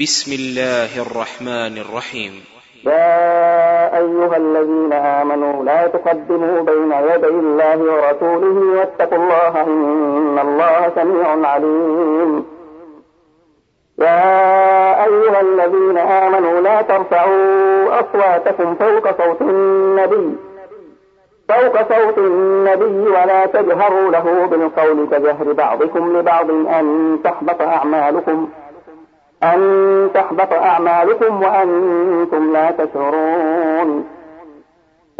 بسم الله الرحمن الرحيم. يا أيها الذين آمنوا لا تقدموا بين يدي الله ورسوله واتقوا الله إن الله سميع عليم. يا أيها الذين آمنوا لا ترفعوا أصواتكم فوق صوت النبي. فوق صوت النبي ولا تجهروا له بالقول كجهر بعضكم لبعض أن تحبط أعمالكم ۖ. أن تحبط أعمالكم وأنتم لا تشعرون.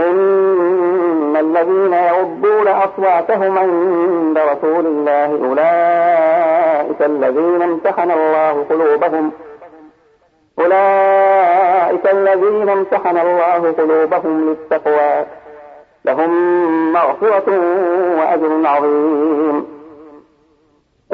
إن الذين يغضون أصواتهم عند رسول الله أولئك الذين امتحن الله قلوبهم. أولئك الذين امتحن الله قلوبهم للتقوى. لهم مغفرة وأجر عظيم.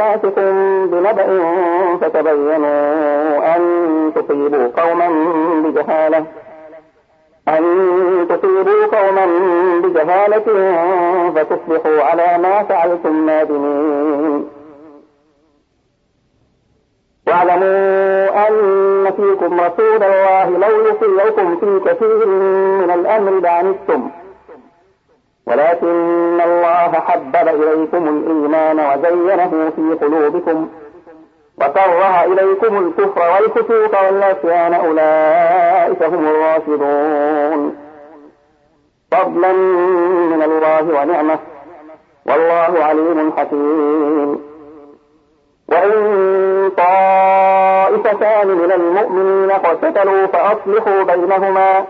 فاسق بنبأ فتبينوا أن تصيبوا قوما بجهالة أن تصيبوا قوما بجهالة فتصبحوا على ما فعلتم نادمين. واعلموا أن فيكم رسول الله لو يطيعكم في كثير من الأمر لعنتم. ولكن الله حبب إليكم الإيمان وزينه في قلوبكم وكره إليكم الكفر والفسوق والعصيان أولئك هم الراشدون. فضلا من الله ونعمة. والله عليم حكيم. وإن طائفتان من المؤمنين اقتتلوا فأصلحوا بينهما.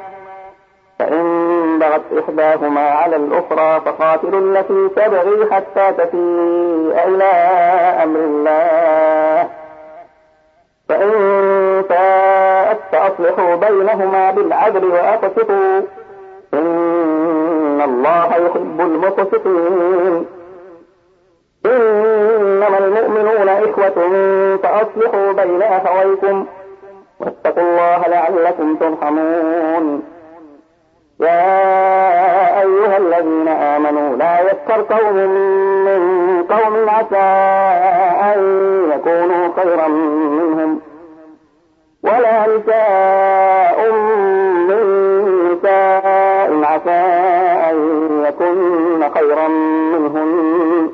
فإن بغت إحداهما على الأخرى فقاتلوا التي تبغي حتى تفيء إلى أمر الله. فإن فاءت فأصلحوا بينهما بالعدل وأقسطوا. إن الله يحب المقسطين. إنما المؤمنون إخوة فأصلحوا بين أخويكم. واتقوا الله لعلكم ترحمون. يا أيها الذين آمنوا لا يسخر قوم من قوم عسى أن يكونوا خيرا منهم ولا نساء من نساء عسى أن يكن خيرا منهن.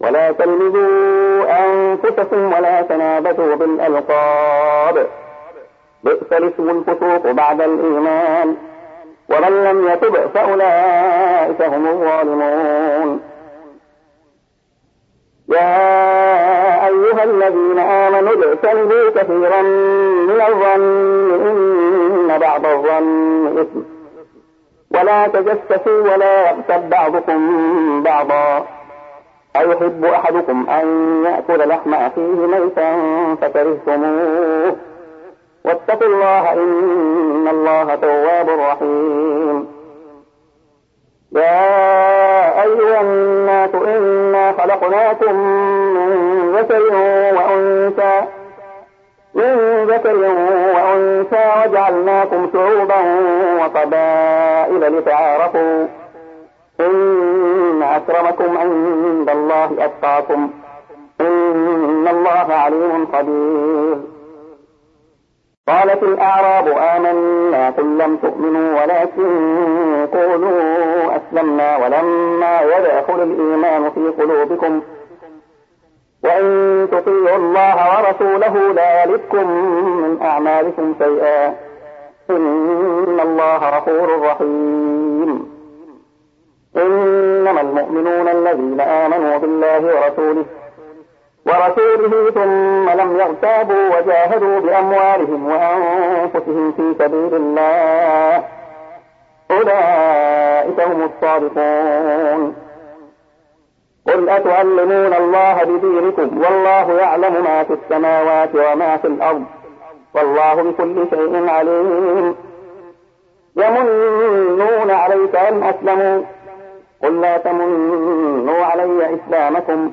ولا تلمزوا أنفسكم ولا تنابتوا بالألقاب. بئس الاسم الفسوق بعد الإيمان. ومن لم يتب فأولئك هم الظالمون. يا أيها الذين آمنوا اجتنبوا كثيرا من الظن إن بعض الظن إثم. ولا تجسسوا ولا يغتب بعضكم بعضا. أيحب أحدكم أن يأكل لحم أخيه ميتا فكرهتموه. واتقوا الله إن الله تواب رحيم. يا أيها الناس إنا خلقناكم من ذكر وأنثى من ذكر وأنثى وجعلناكم شعوبا وقبائل لتعارفوا. إن أكرمكم عند الله أتقاكم. إن الله عليم خبير. قالت الأعراب آمنا قل لم تؤمنوا ولكن قولوا أسلمنا ولما يدخل الإيمان في قلوبكم. وإن تطيعوا الله ورسوله لا يلدكم من أعمالكم شيئا. إن الله غفور رحيم. إنما المؤمنون الذين آمنوا بالله ورسوله ورسوله ثم لم يغتابوا وجاهدوا بأموالهم وأنفسهم في سبيل الله. أولئك هم الصادقون. قل أتعلمون الله بدينكم؟ والله يعلم ما في السماوات وما في الأرض. والله بكل شيء عليم. يمنون عليك أن أسلموا. قل لا تمنوا علي إسلامكم.